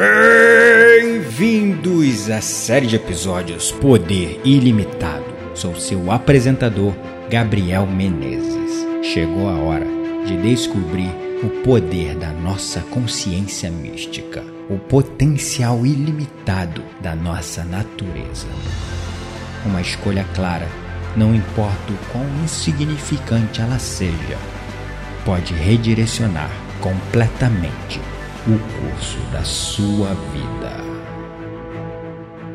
Bem-vindos à série de episódios Poder Ilimitado. Sou seu apresentador, Gabriel Menezes. Chegou a hora de descobrir o poder da nossa consciência mística, o potencial ilimitado da nossa natureza. Uma escolha clara, não importa o quão insignificante ela seja, pode redirecionar completamente o curso da sua vida.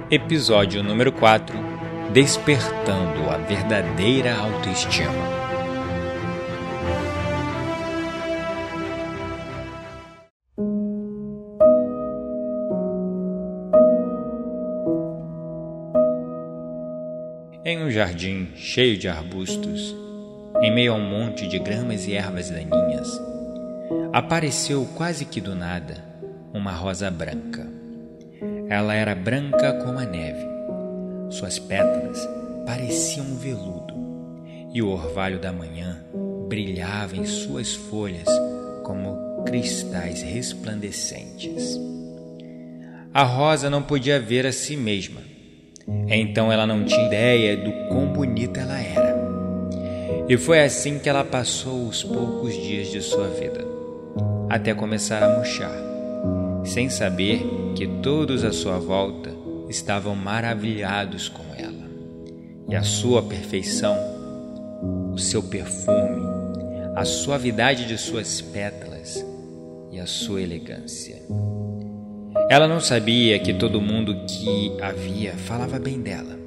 Episódio número 4 Despertando a verdadeira autoestima. Em um jardim cheio de arbustos, em meio a um monte de gramas e ervas daninhas, apareceu quase que do nada uma rosa branca. Ela era branca como a neve. Suas pétalas pareciam veludo e o orvalho da manhã brilhava em suas folhas como cristais resplandecentes. A rosa não podia ver a si mesma, então ela não tinha ideia do quão bonita ela era. E foi assim que ela passou os poucos dias de sua vida até começar a murchar, sem saber que todos à sua volta estavam maravilhados com ela. E a sua perfeição, o seu perfume, a suavidade de suas pétalas e a sua elegância. Ela não sabia que todo mundo que a via falava bem dela.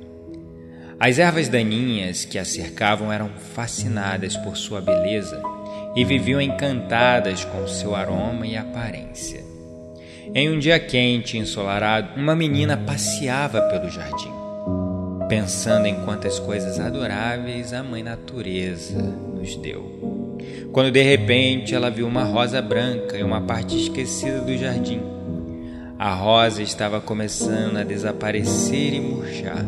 As ervas daninhas que a cercavam eram fascinadas por sua beleza e viviam encantadas com seu aroma e aparência. Em um dia quente e ensolarado, uma menina passeava pelo jardim, pensando em quantas coisas adoráveis a Mãe Natureza nos deu. Quando de repente ela viu uma rosa branca em uma parte esquecida do jardim. A rosa estava começando a desaparecer e murchar.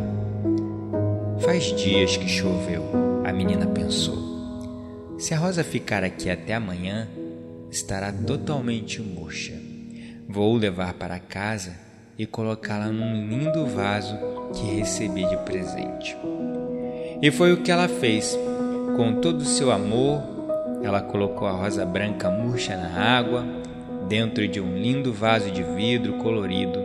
Faz dias que choveu, a menina pensou. Se a rosa ficar aqui até amanhã, estará totalmente murcha. Vou levar para casa e colocá-la num lindo vaso que recebi de presente. E foi o que ela fez. Com todo o seu amor, ela colocou a rosa branca murcha na água, dentro de um lindo vaso de vidro colorido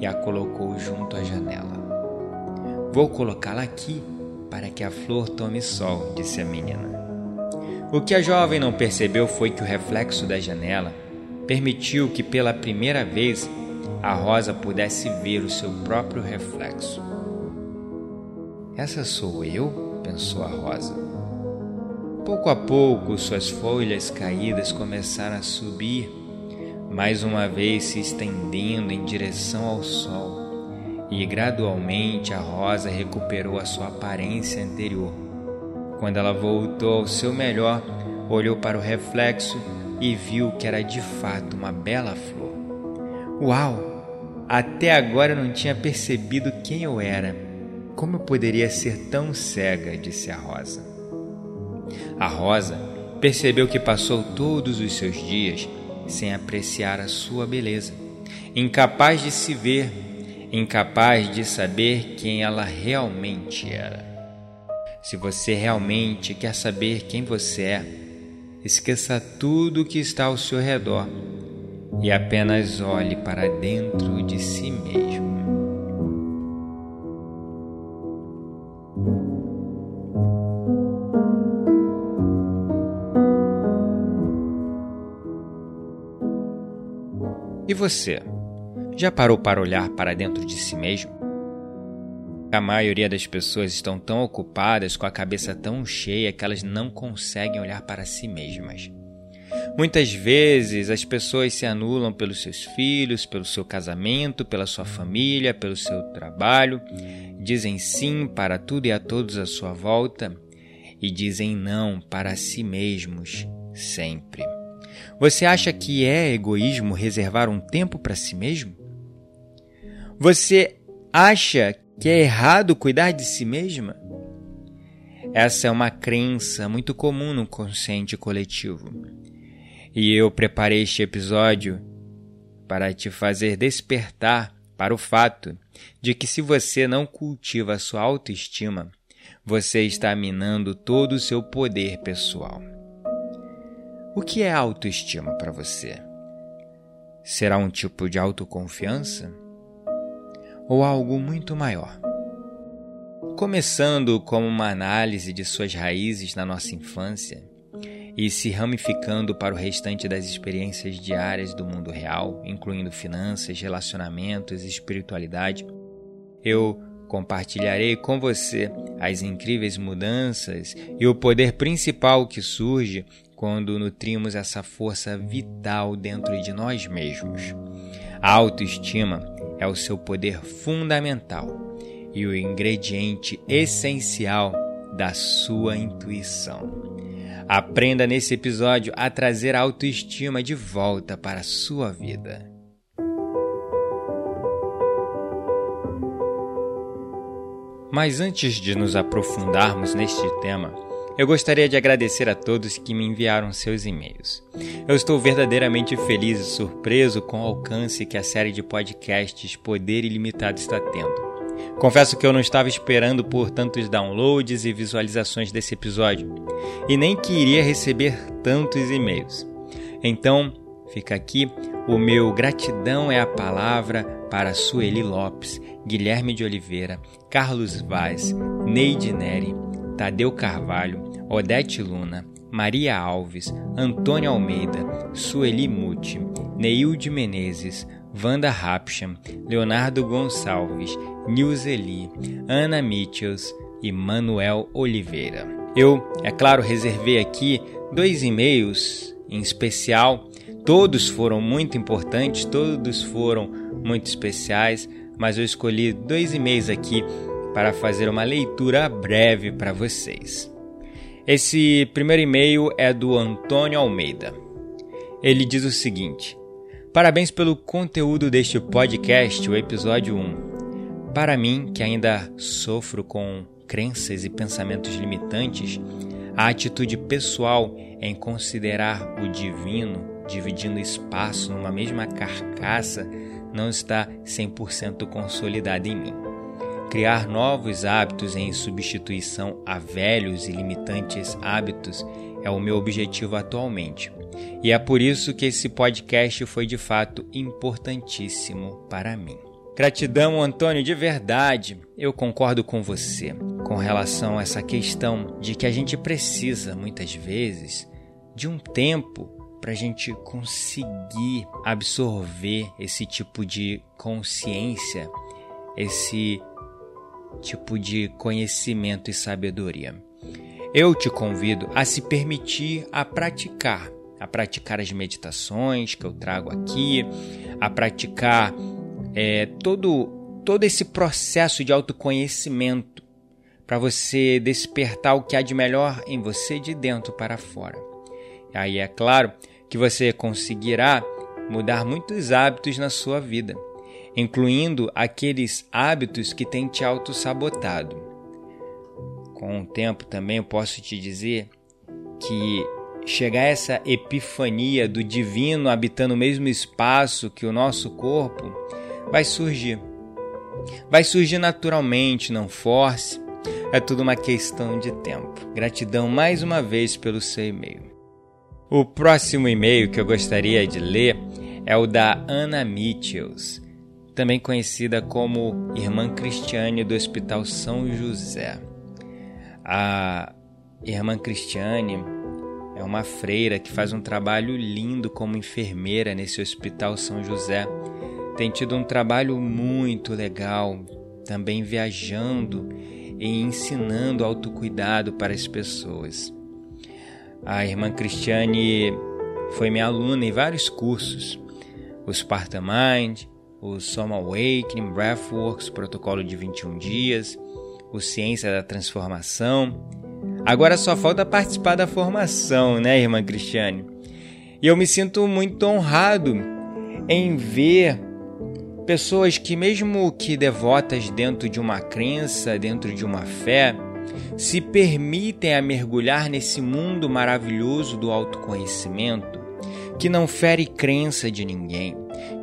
e a colocou junto à janela. Vou colocá-la aqui para que a flor tome sol, disse a menina. O que a jovem não percebeu foi que o reflexo da janela permitiu que pela primeira vez a rosa pudesse ver o seu próprio reflexo. Essa sou eu? pensou a rosa. Pouco a pouco suas folhas caídas começaram a subir, mais uma vez se estendendo em direção ao sol, e gradualmente a rosa recuperou a sua aparência anterior quando ela voltou ao seu melhor, olhou para o reflexo e viu que era de fato uma bela flor. Uau! Até agora eu não tinha percebido quem eu era. Como eu poderia ser tão cega? disse a Rosa. A Rosa percebeu que passou todos os seus dias sem apreciar a sua beleza, incapaz de se ver, incapaz de saber quem ela realmente era. Se você realmente quer saber quem você é, esqueça tudo o que está ao seu redor e apenas olhe para dentro de si mesmo. E você? Já parou para olhar para dentro de si mesmo? A maioria das pessoas estão tão ocupadas com a cabeça tão cheia que elas não conseguem olhar para si mesmas. Muitas vezes as pessoas se anulam pelos seus filhos, pelo seu casamento, pela sua família, pelo seu trabalho, dizem sim para tudo e a todos à sua volta e dizem não para si mesmos sempre. Você acha que é egoísmo reservar um tempo para si mesmo? Você acha que é errado cuidar de si mesma? Essa é uma crença muito comum no consciente coletivo. E eu preparei este episódio para te fazer despertar para o fato de que se você não cultiva sua autoestima, você está minando todo o seu poder pessoal. O que é autoestima para você? Será um tipo de autoconfiança? Ou algo muito maior? Começando como uma análise de suas raízes na nossa infância e se ramificando para o restante das experiências diárias do mundo real, incluindo finanças, relacionamentos e espiritualidade, eu compartilharei com você as incríveis mudanças e o poder principal que surge quando nutrimos essa força vital dentro de nós mesmos. A autoestima é o seu poder fundamental e o ingrediente essencial da sua intuição. Aprenda nesse episódio a trazer a autoestima de volta para a sua vida. Mas antes de nos aprofundarmos neste tema, eu gostaria de agradecer a todos que me enviaram seus e-mails. Eu estou verdadeiramente feliz e surpreso com o alcance que a série de podcasts Poder Ilimitado está tendo. Confesso que eu não estava esperando por tantos downloads e visualizações desse episódio, e nem que iria receber tantos e-mails. Então, fica aqui o meu gratidão é a palavra para Sueli Lopes, Guilherme de Oliveira, Carlos Vaz, Neide Neri, Tadeu Carvalho, Odete Luna, Maria Alves, Antônio Almeida, Sueli Muti, Neilde Menezes, Wanda Rapcham, Leonardo Gonçalves, Nilzeli, Ana Mitchells e Manuel Oliveira. Eu, é claro, reservei aqui dois e-mails em especial. Todos foram muito importantes, todos foram muito especiais, mas eu escolhi dois e-mails aqui para fazer uma leitura breve para vocês. Esse primeiro e-mail é do Antônio Almeida. Ele diz o seguinte: Parabéns pelo conteúdo deste podcast, o episódio 1. Para mim, que ainda sofro com crenças e pensamentos limitantes, a atitude pessoal em considerar o divino dividindo espaço numa mesma carcaça não está 100% consolidada em mim. Criar novos hábitos em substituição a velhos e limitantes hábitos é o meu objetivo atualmente. E é por isso que esse podcast foi de fato importantíssimo para mim. Gratidão, Antônio, de verdade. Eu concordo com você com relação a essa questão de que a gente precisa, muitas vezes, de um tempo para a gente conseguir absorver esse tipo de consciência, esse tipo de conhecimento e sabedoria. Eu te convido a se permitir a praticar, a praticar as meditações que eu trago aqui, a praticar é, todo, todo esse processo de autoconhecimento para você despertar o que há de melhor em você de dentro para fora. Aí é claro que você conseguirá mudar muitos hábitos na sua vida, incluindo aqueles hábitos que têm te auto-sabotado com o tempo também eu posso te dizer que chegar a essa epifania do divino habitando o mesmo espaço que o nosso corpo vai surgir. Vai surgir naturalmente, não force. É tudo uma questão de tempo. Gratidão mais uma vez pelo seu e-mail. O próximo e-mail que eu gostaria de ler é o da Ana Mitchells, também conhecida como Irmã Cristiane do Hospital São José. A irmã Cristiane é uma freira que faz um trabalho lindo como enfermeira nesse Hospital São José. Tem tido um trabalho muito legal, também viajando e ensinando autocuidado para as pessoas. A irmã Cristiane foi minha aluna em vários cursos, o Sparta Mind, o Soma Awakening, Breathworks, Protocolo de 21 Dias, o Ciência da Transformação. Agora só falta participar da formação, né, irmã Cristiane? E eu me sinto muito honrado em ver pessoas que, mesmo que devotas dentro de uma crença, dentro de uma fé, se permitem a mergulhar nesse mundo maravilhoso do autoconhecimento, que não fere crença de ninguém,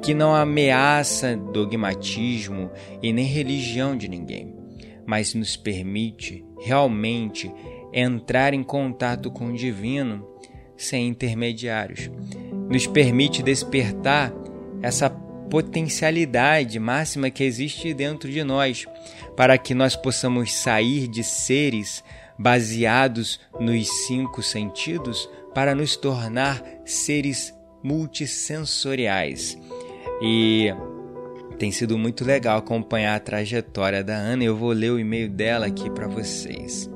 que não ameaça dogmatismo e nem religião de ninguém, mas nos permite realmente entrar em contato com o divino sem intermediários. Nos permite despertar essa potencialidade máxima que existe dentro de nós, para que nós possamos sair de seres baseados nos cinco sentidos para nos tornar seres multissensoriais. E tem sido muito legal acompanhar a trajetória da Ana. Eu vou ler o e-mail dela aqui para vocês.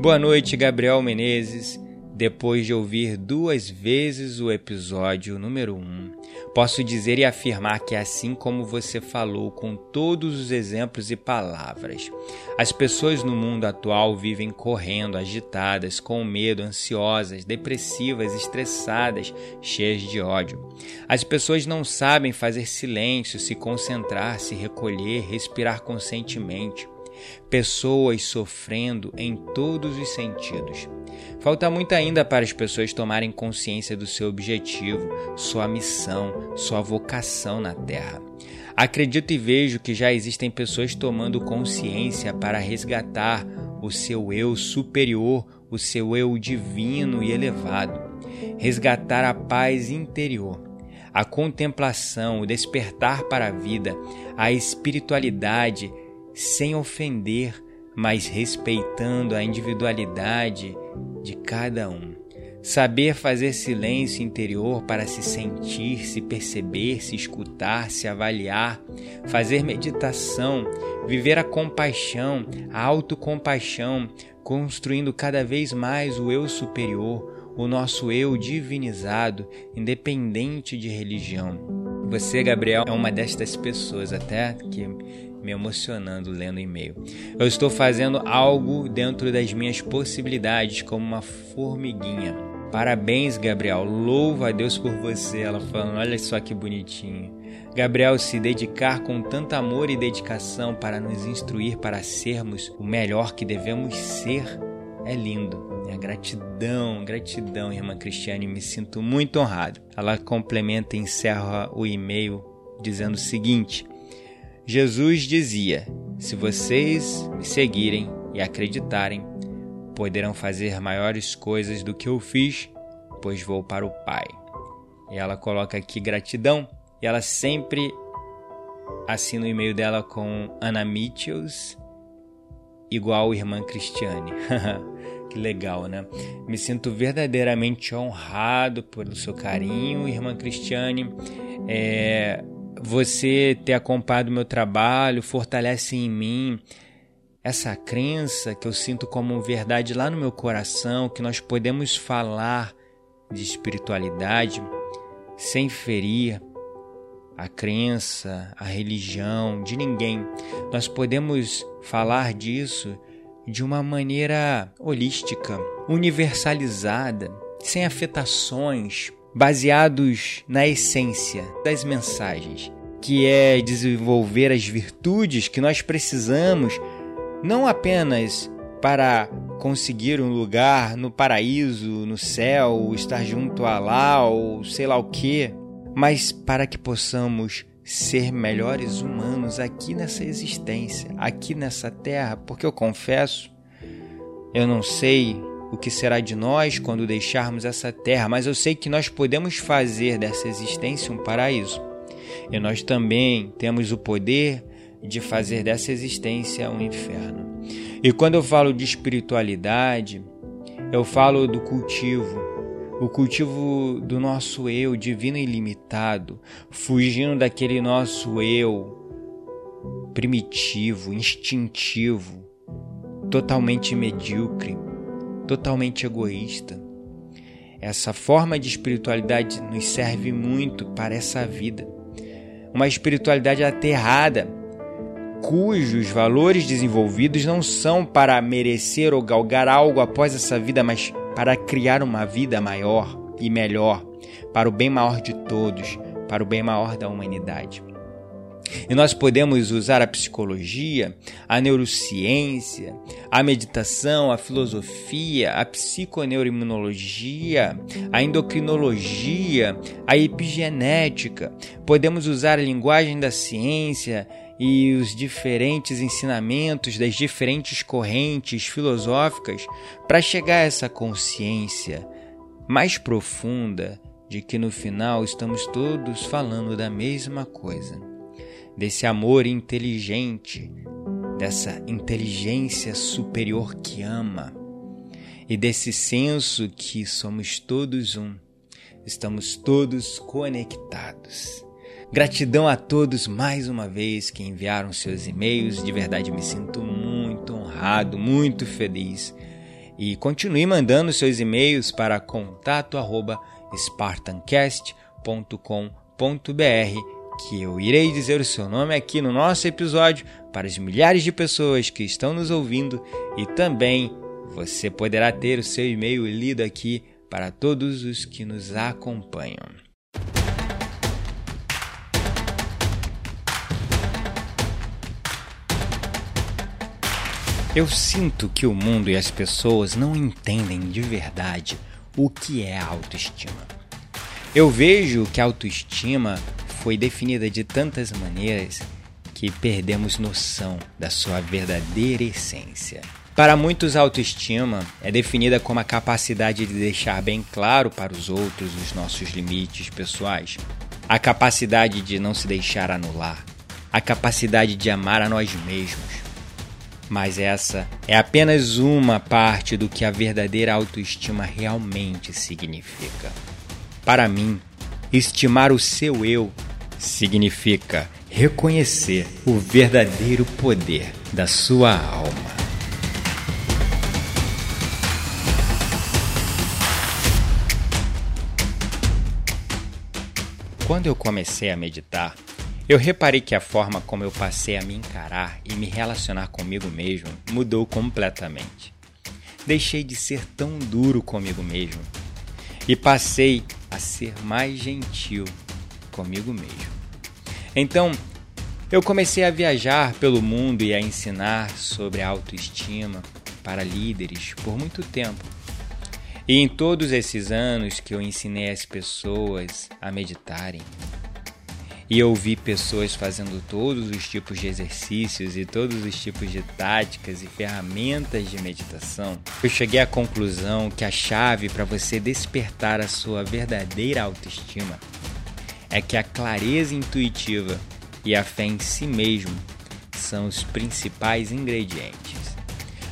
Boa noite, Gabriel Menezes. Depois de ouvir duas vezes o episódio número 1, um, posso dizer e afirmar que, assim como você falou com todos os exemplos e palavras, as pessoas no mundo atual vivem correndo, agitadas, com medo, ansiosas, depressivas, estressadas, cheias de ódio. As pessoas não sabem fazer silêncio, se concentrar, se recolher, respirar conscientemente pessoas sofrendo em todos os sentidos. Falta muito ainda para as pessoas tomarem consciência do seu objetivo, sua missão, sua vocação na Terra. Acredito e vejo que já existem pessoas tomando consciência para resgatar o seu eu superior, o seu eu divino e elevado, resgatar a paz interior a contemplação, o despertar para a vida, a espiritualidade, sem ofender, mas respeitando a individualidade de cada um. Saber fazer silêncio interior para se sentir, se perceber, se escutar, se avaliar, fazer meditação, viver a compaixão, a autocompaixão, construindo cada vez mais o eu superior, o nosso eu divinizado, independente de religião. Você, Gabriel, é uma destas pessoas, até que me emocionando lendo o e-mail. Eu estou fazendo algo dentro das minhas possibilidades, como uma formiguinha. Parabéns, Gabriel. Louvo a Deus por você. Ela falando, olha só que bonitinho. Gabriel, se dedicar com tanto amor e dedicação para nos instruir para sermos o melhor que devemos ser é lindo. É gratidão, gratidão, irmã Cristiane. Me sinto muito honrado. Ela complementa e encerra o e-mail dizendo o seguinte: Jesus dizia: Se vocês me seguirem e acreditarem, poderão fazer maiores coisas do que eu fiz, pois vou para o Pai. E ela coloca aqui gratidão, e ela sempre assina o e-mail dela com Ana Mitchells, igual irmã Cristiane. que legal, né? Me sinto verdadeiramente honrado pelo seu carinho, irmã Cristiane. É, você ter acompanhado o meu trabalho fortalece em mim essa crença que eu sinto como verdade lá no meu coração, que nós podemos falar de espiritualidade sem ferir a crença, a religião de ninguém. Nós podemos falar disso de uma maneira holística, universalizada, sem afetações, baseados na essência das mensagens, que é desenvolver as virtudes que nós precisamos, não apenas para conseguir um lugar no paraíso, no céu, estar junto a lá ou sei lá o que, mas para que possamos ser melhores humanos aqui nessa existência, aqui nessa terra, porque eu confesso, eu não sei o que será de nós quando deixarmos essa terra, mas eu sei que nós podemos fazer dessa existência um paraíso. E nós também temos o poder de fazer dessa existência um inferno. E quando eu falo de espiritualidade, eu falo do cultivo, o cultivo do nosso eu divino e ilimitado, fugindo daquele nosso eu primitivo, instintivo, totalmente medíocre totalmente egoísta. Essa forma de espiritualidade nos serve muito para essa vida. Uma espiritualidade aterrada, cujos valores desenvolvidos não são para merecer ou galgar algo após essa vida, mas para criar uma vida maior e melhor, para o bem maior de todos, para o bem maior da humanidade. E nós podemos usar a psicologia, a neurociência, a meditação, a filosofia, a psiconeuroimunologia, a endocrinologia, a epigenética. Podemos usar a linguagem da ciência e os diferentes ensinamentos das diferentes correntes filosóficas para chegar a essa consciência mais profunda de que no final estamos todos falando da mesma coisa desse amor inteligente, dessa inteligência superior que ama e desse senso que somos todos um, estamos todos conectados. Gratidão a todos mais uma vez que enviaram seus e-mails, de verdade me sinto muito honrado, muito feliz. E continue mandando seus e-mails para contato@spartancast.com.br que eu irei dizer o seu nome aqui no nosso episódio para as milhares de pessoas que estão nos ouvindo e também você poderá ter o seu e-mail lido aqui para todos os que nos acompanham. Eu sinto que o mundo e as pessoas não entendem de verdade o que é autoestima. Eu vejo que a autoestima foi definida de tantas maneiras que perdemos noção da sua verdadeira essência. Para muitos, autoestima é definida como a capacidade de deixar bem claro para os outros os nossos limites pessoais, a capacidade de não se deixar anular, a capacidade de amar a nós mesmos. Mas essa é apenas uma parte do que a verdadeira autoestima realmente significa. Para mim, estimar o seu eu significa reconhecer o verdadeiro poder da sua alma. Quando eu comecei a meditar, eu reparei que a forma como eu passei a me encarar e me relacionar comigo mesmo mudou completamente. Deixei de ser tão duro comigo mesmo e passei a ser mais gentil comigo mesmo. Então, eu comecei a viajar pelo mundo e a ensinar sobre autoestima para líderes por muito tempo. E em todos esses anos que eu ensinei as pessoas a meditarem, e eu vi pessoas fazendo todos os tipos de exercícios e todos os tipos de táticas e ferramentas de meditação, eu cheguei à conclusão que a chave para você despertar a sua verdadeira autoestima é que a clareza intuitiva e a fé em si mesmo são os principais ingredientes.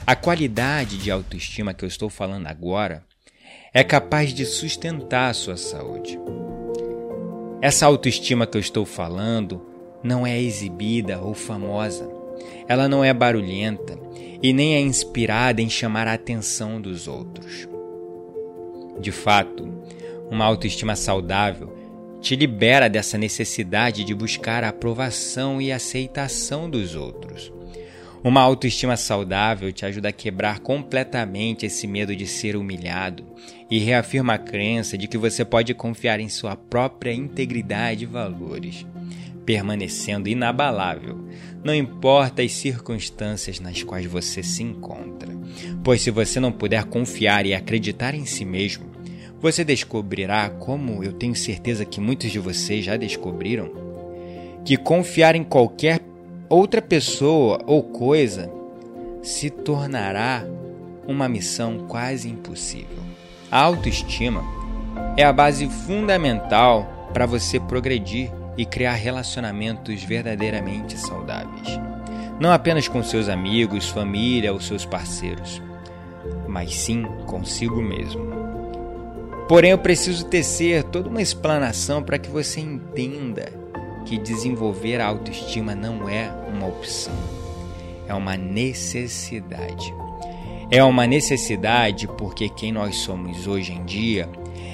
A qualidade de autoestima que eu estou falando agora é capaz de sustentar a sua saúde. Essa autoestima que eu estou falando não é exibida ou famosa. Ela não é barulhenta e nem é inspirada em chamar a atenção dos outros. De fato, uma autoestima saudável te libera dessa necessidade de buscar a aprovação e aceitação dos outros. Uma autoestima saudável te ajuda a quebrar completamente esse medo de ser humilhado e reafirma a crença de que você pode confiar em sua própria integridade e valores, permanecendo inabalável, não importa as circunstâncias nas quais você se encontra. Pois se você não puder confiar e acreditar em si mesmo, você descobrirá, como eu tenho certeza que muitos de vocês já descobriram, que confiar em qualquer outra pessoa ou coisa se tornará uma missão quase impossível. A autoestima é a base fundamental para você progredir e criar relacionamentos verdadeiramente saudáveis. Não apenas com seus amigos, família ou seus parceiros, mas sim consigo mesmo. Porém, eu preciso tecer toda uma explanação para que você entenda que desenvolver a autoestima não é uma opção, é uma necessidade. É uma necessidade porque quem nós somos hoje em dia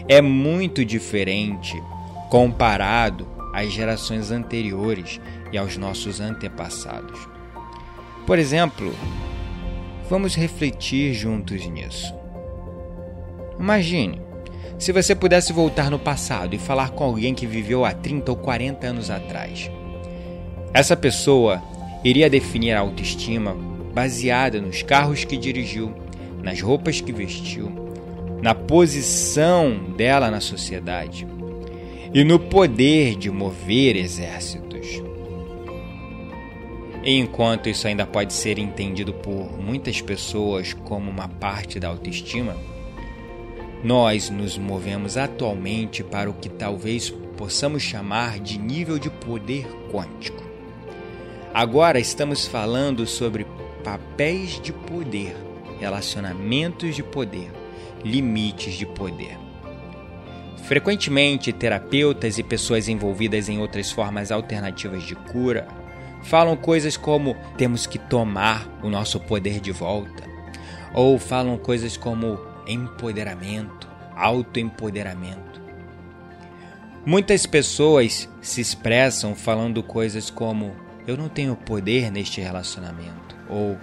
é muito diferente comparado às gerações anteriores e aos nossos antepassados. Por exemplo, vamos refletir juntos nisso. Imagine se você pudesse voltar no passado e falar com alguém que viveu há 30 ou 40 anos atrás, Essa pessoa iria definir a autoestima baseada nos carros que dirigiu, nas roupas que vestiu, na posição dela na sociedade e no poder de mover exércitos. enquanto isso ainda pode ser entendido por muitas pessoas como uma parte da autoestima, nós nos movemos atualmente para o que talvez possamos chamar de nível de poder quântico. Agora estamos falando sobre papéis de poder, relacionamentos de poder, limites de poder. Frequentemente, terapeutas e pessoas envolvidas em outras formas alternativas de cura falam coisas como temos que tomar o nosso poder de volta, ou falam coisas como empoderamento, autoempoderamento. Muitas pessoas se expressam falando coisas como eu não tenho poder neste relacionamento, ou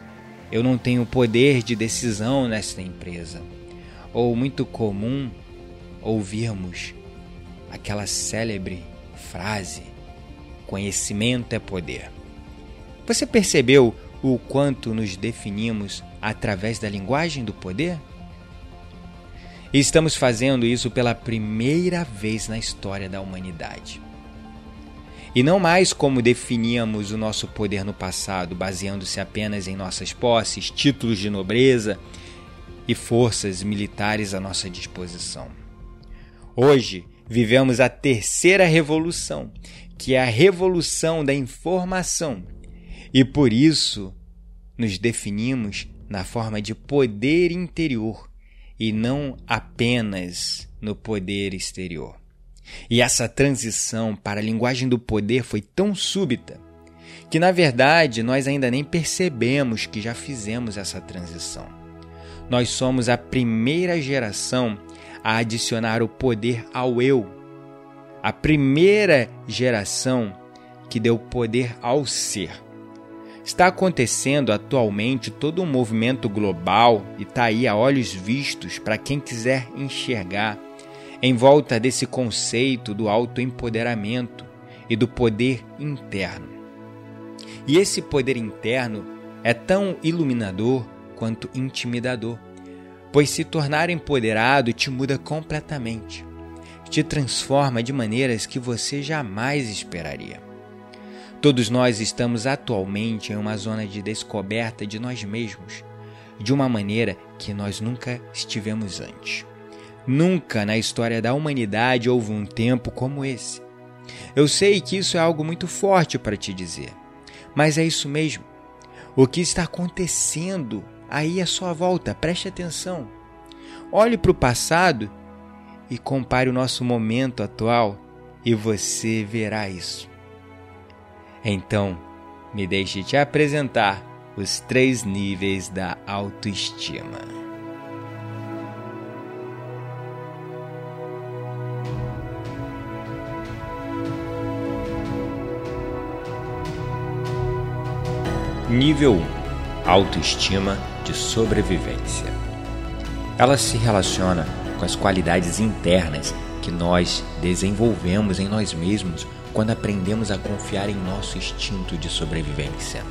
eu não tenho poder de decisão nesta empresa, ou muito comum ouvirmos aquela célebre frase: conhecimento é poder. Você percebeu o quanto nos definimos através da linguagem do poder? E estamos fazendo isso pela primeira vez na história da humanidade. E não mais como definíamos o nosso poder no passado, baseando-se apenas em nossas posses, títulos de nobreza e forças militares à nossa disposição. Hoje vivemos a terceira revolução, que é a revolução da informação, e por isso nos definimos na forma de poder interior e não apenas no poder exterior. E essa transição para a linguagem do poder foi tão súbita que, na verdade, nós ainda nem percebemos que já fizemos essa transição. Nós somos a primeira geração a adicionar o poder ao eu. A primeira geração que deu poder ao ser. Está acontecendo atualmente todo um movimento global e está aí a olhos vistos para quem quiser enxergar em volta desse conceito do autoempoderamento e do poder interno. E esse poder interno é tão iluminador quanto intimidador pois se tornar empoderado te muda completamente, te transforma de maneiras que você jamais esperaria. Todos nós estamos atualmente em uma zona de descoberta de nós mesmos, de uma maneira que nós nunca estivemos antes. Nunca na história da humanidade houve um tempo como esse. Eu sei que isso é algo muito forte para te dizer, mas é isso mesmo. O que está acontecendo aí à sua volta, preste atenção. Olhe para o passado e compare o nosso momento atual e você verá isso. Então, me deixe te apresentar os três níveis da autoestima. Nível 1 Autoestima de sobrevivência. Ela se relaciona com as qualidades internas que nós desenvolvemos em nós mesmos quando aprendemos a confiar em nosso instinto de sobrevivência,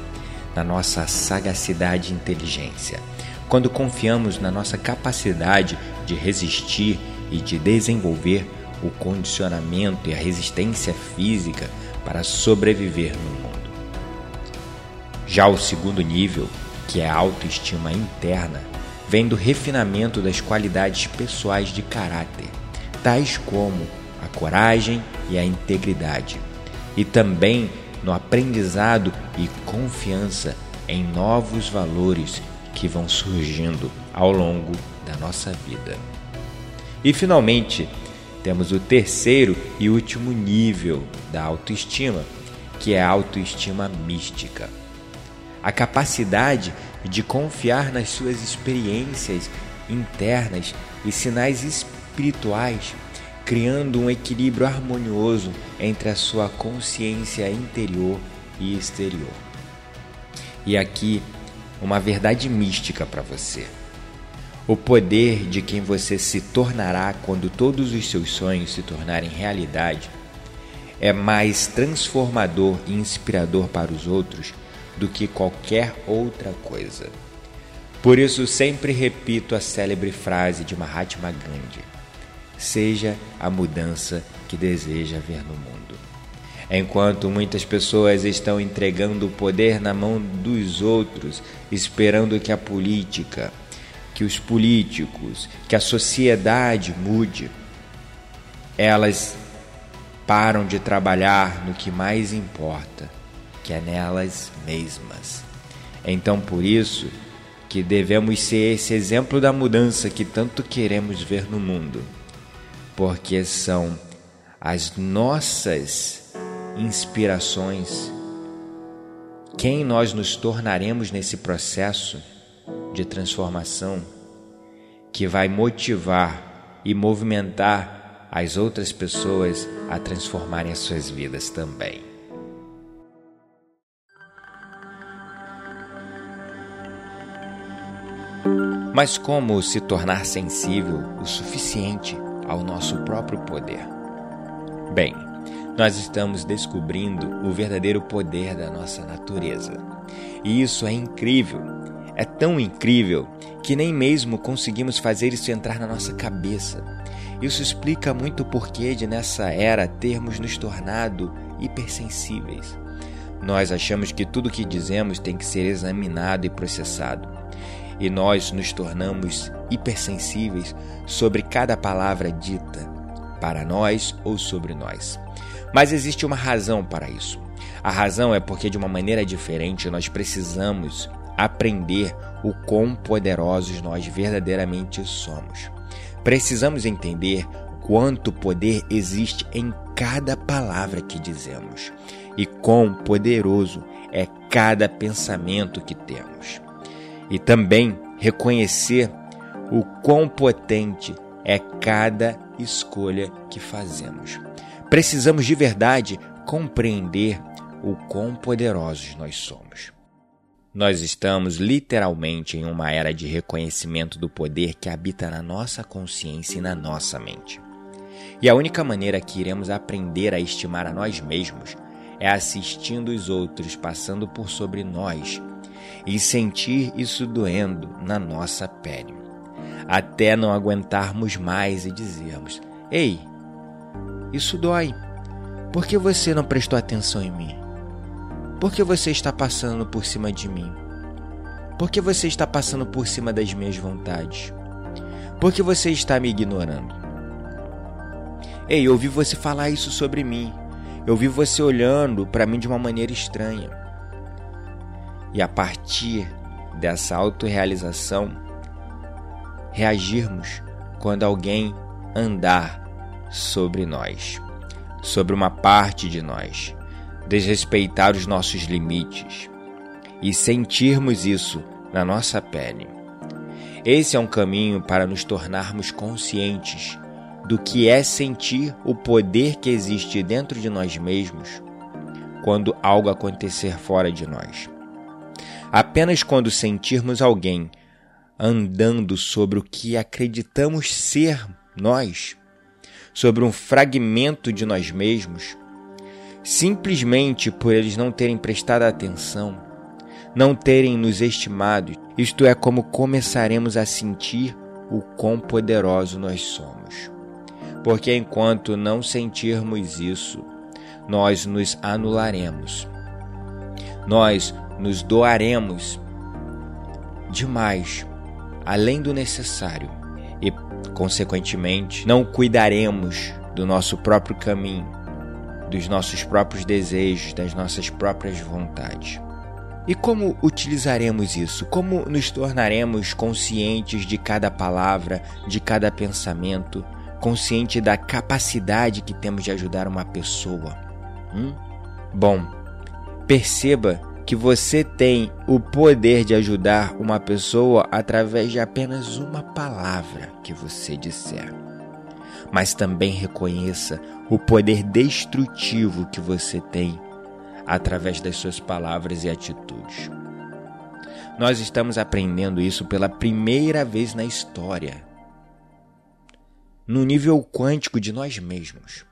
na nossa sagacidade e inteligência, quando confiamos na nossa capacidade de resistir e de desenvolver o condicionamento e a resistência física para sobreviver no mundo. Já o segundo nível que é a autoestima interna, vem do refinamento das qualidades pessoais de caráter, tais como a coragem e a integridade, e também no aprendizado e confiança em novos valores que vão surgindo ao longo da nossa vida. E finalmente, temos o terceiro e último nível da autoestima, que é a autoestima mística a capacidade de confiar nas suas experiências internas e sinais espirituais, criando um equilíbrio harmonioso entre a sua consciência interior e exterior. E aqui, uma verdade mística para você. O poder de quem você se tornará quando todos os seus sonhos se tornarem realidade é mais transformador e inspirador para os outros do que qualquer outra coisa. Por isso, sempre repito a célebre frase de Mahatma Gandhi: Seja a mudança que deseja ver no mundo. Enquanto muitas pessoas estão entregando o poder na mão dos outros, esperando que a política, que os políticos, que a sociedade mude, elas param de trabalhar no que mais importa, que é nelas mesmas. Então, por isso que devemos ser esse exemplo da mudança que tanto queremos ver no mundo, porque são as nossas inspirações quem nós nos tornaremos nesse processo de transformação que vai motivar e movimentar as outras pessoas a transformarem as suas vidas também. Mas como se tornar sensível o suficiente ao nosso próprio poder? Bem, nós estamos descobrindo o verdadeiro poder da nossa natureza. E isso é incrível. É tão incrível que nem mesmo conseguimos fazer isso entrar na nossa cabeça. Isso explica muito o porquê de nessa era termos nos tornado hipersensíveis. Nós achamos que tudo o que dizemos tem que ser examinado e processado. E nós nos tornamos hipersensíveis sobre cada palavra dita, para nós ou sobre nós. Mas existe uma razão para isso. A razão é porque, de uma maneira diferente, nós precisamos aprender o quão poderosos nós verdadeiramente somos. Precisamos entender quanto poder existe em cada palavra que dizemos e quão poderoso é cada pensamento que temos. E também reconhecer o quão potente é cada escolha que fazemos. Precisamos de verdade compreender o quão poderosos nós somos. Nós estamos literalmente em uma era de reconhecimento do poder que habita na nossa consciência e na nossa mente. E a única maneira que iremos aprender a estimar a nós mesmos é assistindo os outros passando por sobre nós e sentir isso doendo na nossa pele, até não aguentarmos mais e dizermos: Ei, isso dói. Por que você não prestou atenção em mim? Por que você está passando por cima de mim? Por que você está passando por cima das minhas vontades? Por que você está me ignorando? Ei, eu ouvi você falar isso sobre mim. Eu vi você olhando para mim de uma maneira estranha. E a partir dessa autorrealização, reagirmos quando alguém andar sobre nós, sobre uma parte de nós, desrespeitar os nossos limites e sentirmos isso na nossa pele. Esse é um caminho para nos tornarmos conscientes do que é sentir o poder que existe dentro de nós mesmos quando algo acontecer fora de nós. Apenas quando sentirmos alguém andando sobre o que acreditamos ser nós, sobre um fragmento de nós mesmos, simplesmente por eles não terem prestado atenção, não terem nos estimado. Isto é como começaremos a sentir o quão poderoso nós somos. Porque enquanto não sentirmos isso, nós nos anularemos. Nós nos doaremos demais, além do necessário, e, consequentemente, não cuidaremos do nosso próprio caminho dos nossos próprios desejos, das nossas próprias vontades. E como utilizaremos isso? Como nos tornaremos conscientes de cada palavra, de cada pensamento, consciente da capacidade que temos de ajudar uma pessoa? Hum? Bom, perceba que você tem o poder de ajudar uma pessoa através de apenas uma palavra que você disser mas também reconheça o poder destrutivo que você tem através das suas palavras e atitudes. Nós estamos aprendendo isso pela primeira vez na história, no nível quântico de nós mesmos.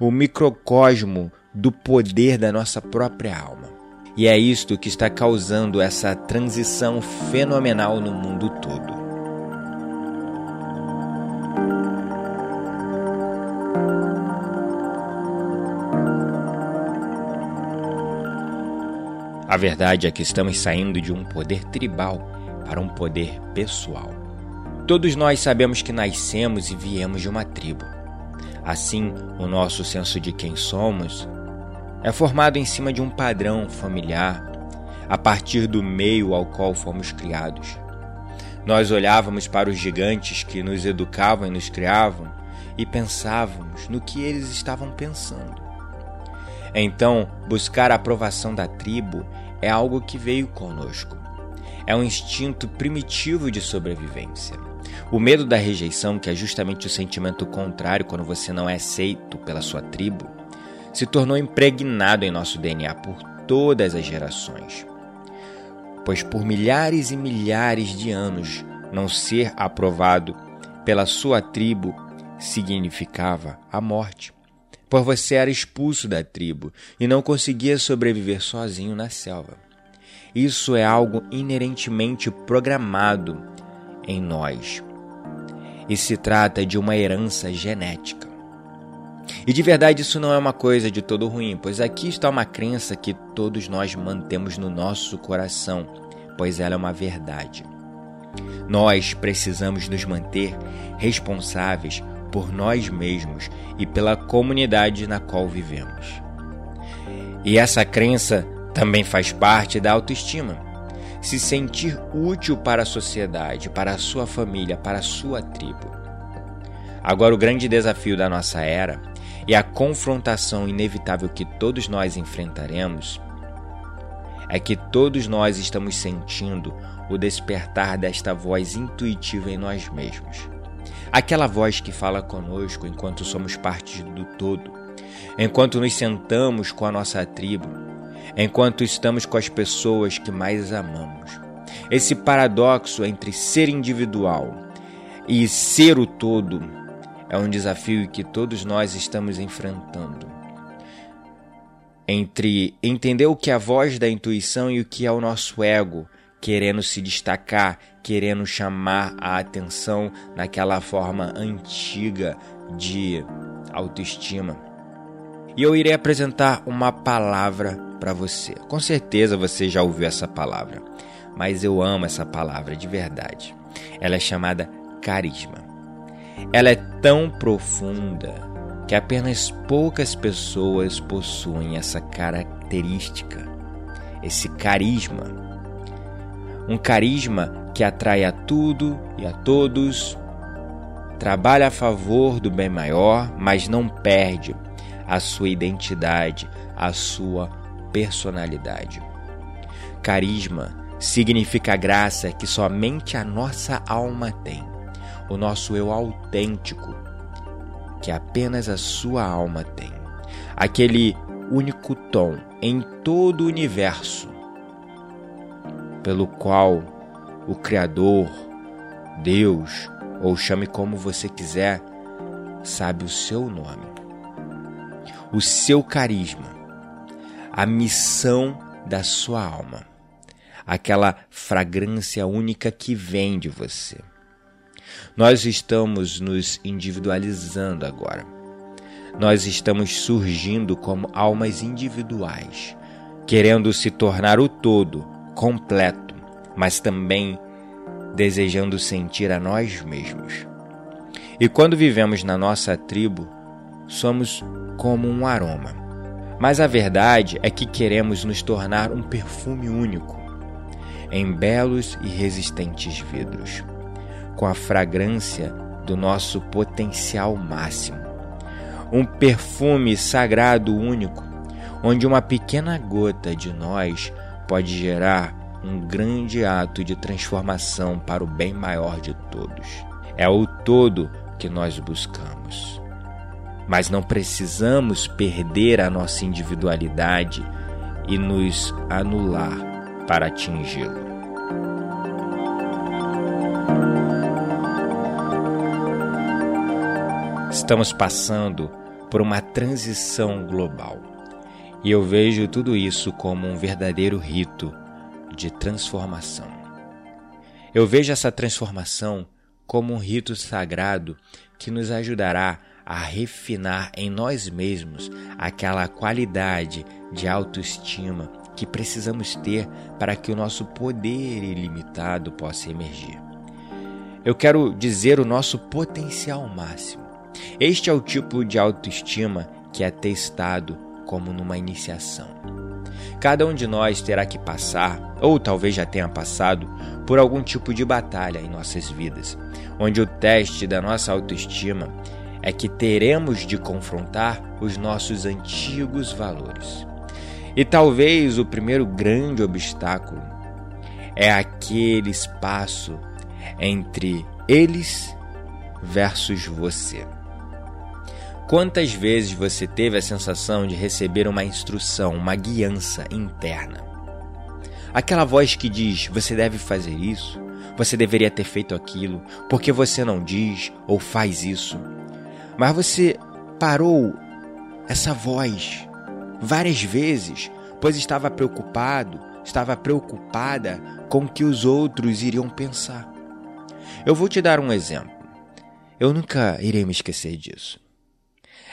o microcosmo do poder da nossa própria alma. E é isto que está causando essa transição fenomenal no mundo todo. A verdade é que estamos saindo de um poder tribal para um poder pessoal. Todos nós sabemos que nascemos e viemos de uma tribo. Assim, o nosso senso de quem somos é formado em cima de um padrão familiar, a partir do meio ao qual fomos criados. Nós olhávamos para os gigantes que nos educavam e nos criavam e pensávamos no que eles estavam pensando. Então, buscar a aprovação da tribo é algo que veio conosco. É um instinto primitivo de sobrevivência. O medo da rejeição, que é justamente o sentimento contrário quando você não é aceito pela sua tribo, se tornou impregnado em nosso DNA por todas as gerações. Pois por milhares e milhares de anos, não ser aprovado pela sua tribo significava a morte pois você era expulso da tribo e não conseguia sobreviver sozinho na selva. Isso é algo inerentemente programado em nós. E se trata de uma herança genética. E de verdade isso não é uma coisa de todo ruim, pois aqui está uma crença que todos nós mantemos no nosso coração, pois ela é uma verdade. Nós precisamos nos manter responsáveis por nós mesmos e pela comunidade na qual vivemos. E essa crença também faz parte da autoestima. Se sentir útil para a sociedade, para a sua família, para a sua tribo. Agora, o grande desafio da nossa era e a confrontação inevitável que todos nós enfrentaremos é que todos nós estamos sentindo o despertar desta voz intuitiva em nós mesmos aquela voz que fala conosco enquanto somos parte do todo, enquanto nos sentamos com a nossa tribo, enquanto estamos com as pessoas que mais amamos. Esse paradoxo entre ser individual e ser o todo é um desafio que todos nós estamos enfrentando. Entre entender o que é a voz da intuição e o que é o nosso ego, querendo se destacar, querendo chamar a atenção naquela forma antiga de autoestima. E eu irei apresentar uma palavra para você. Com certeza você já ouviu essa palavra, mas eu amo essa palavra de verdade. Ela é chamada carisma. Ela é tão profunda que apenas poucas pessoas possuem essa característica, esse carisma um carisma que atrai a tudo e a todos, trabalha a favor do bem maior, mas não perde a sua identidade, a sua personalidade. Carisma significa graça que somente a nossa alma tem, o nosso eu autêntico, que apenas a sua alma tem. Aquele único tom em todo o universo pelo qual o Criador, Deus, ou chame como você quiser, sabe o seu nome, o seu carisma, a missão da sua alma, aquela fragrância única que vem de você. Nós estamos nos individualizando agora. Nós estamos surgindo como almas individuais, querendo se tornar o todo completo, mas também desejando sentir a nós mesmos. E quando vivemos na nossa tribo, somos como um aroma. Mas a verdade é que queremos nos tornar um perfume único, em belos e resistentes vidros, com a fragrância do nosso potencial máximo. Um perfume sagrado único, onde uma pequena gota de nós pode gerar um grande ato de transformação para o bem maior de todos. É o todo que nós buscamos. Mas não precisamos perder a nossa individualidade e nos anular para atingi-lo. Estamos passando por uma transição global. E eu vejo tudo isso como um verdadeiro rito de transformação. Eu vejo essa transformação como um rito sagrado que nos ajudará a refinar em nós mesmos aquela qualidade de autoestima que precisamos ter para que o nosso poder ilimitado possa emergir. Eu quero dizer o nosso potencial máximo. Este é o tipo de autoestima que é testado como numa iniciação. Cada um de nós terá que passar, ou talvez já tenha passado, por algum tipo de batalha em nossas vidas, onde o teste da nossa autoestima é que teremos de confrontar os nossos antigos valores. E talvez o primeiro grande obstáculo é aquele espaço entre eles versus você. Quantas vezes você teve a sensação de receber uma instrução, uma guiança interna? Aquela voz que diz: você deve fazer isso, você deveria ter feito aquilo, porque você não diz ou faz isso. Mas você parou essa voz várias vezes, pois estava preocupado, estava preocupada com o que os outros iriam pensar. Eu vou te dar um exemplo. Eu nunca irei me esquecer disso.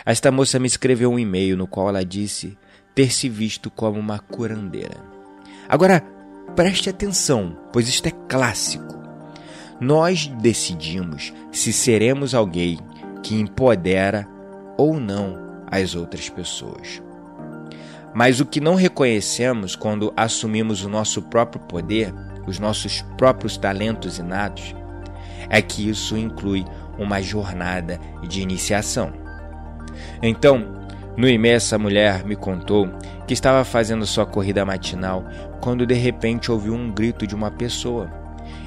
Esta moça me escreveu um e-mail no qual ela disse ter se visto como uma curandeira. Agora, preste atenção, pois isto é clássico. Nós decidimos se seremos alguém que empodera ou não as outras pessoas. Mas o que não reconhecemos quando assumimos o nosso próprio poder, os nossos próprios talentos inatos, é que isso inclui uma jornada de iniciação. Então, no essa mulher me contou que estava fazendo sua corrida matinal quando de repente ouviu um grito de uma pessoa.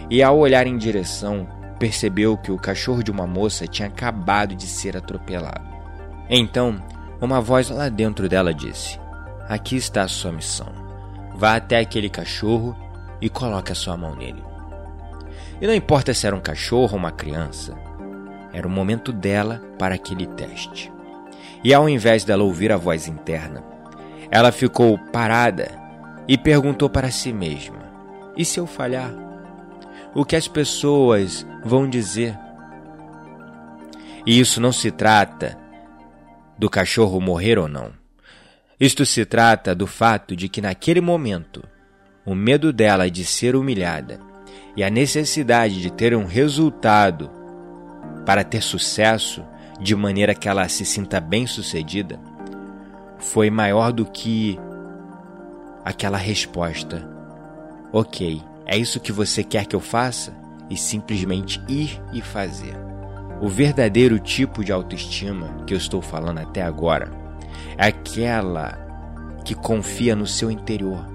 E ao olhar em direção, percebeu que o cachorro de uma moça tinha acabado de ser atropelado. Então, uma voz lá dentro dela disse: Aqui está a sua missão. Vá até aquele cachorro e coloque a sua mão nele. E não importa se era um cachorro ou uma criança, era o momento dela para aquele teste. E ao invés dela ouvir a voz interna, ela ficou parada e perguntou para si mesma: E se eu falhar? o que as pessoas vão dizer. E isso não se trata do cachorro morrer ou não. Isto se trata do fato de que naquele momento o medo dela de ser humilhada e a necessidade de ter um resultado para ter sucesso de maneira que ela se sinta bem-sucedida foi maior do que aquela resposta. Ok, é isso que você quer que eu faça? E simplesmente ir e fazer. O verdadeiro tipo de autoestima que eu estou falando até agora é aquela que confia no seu interior,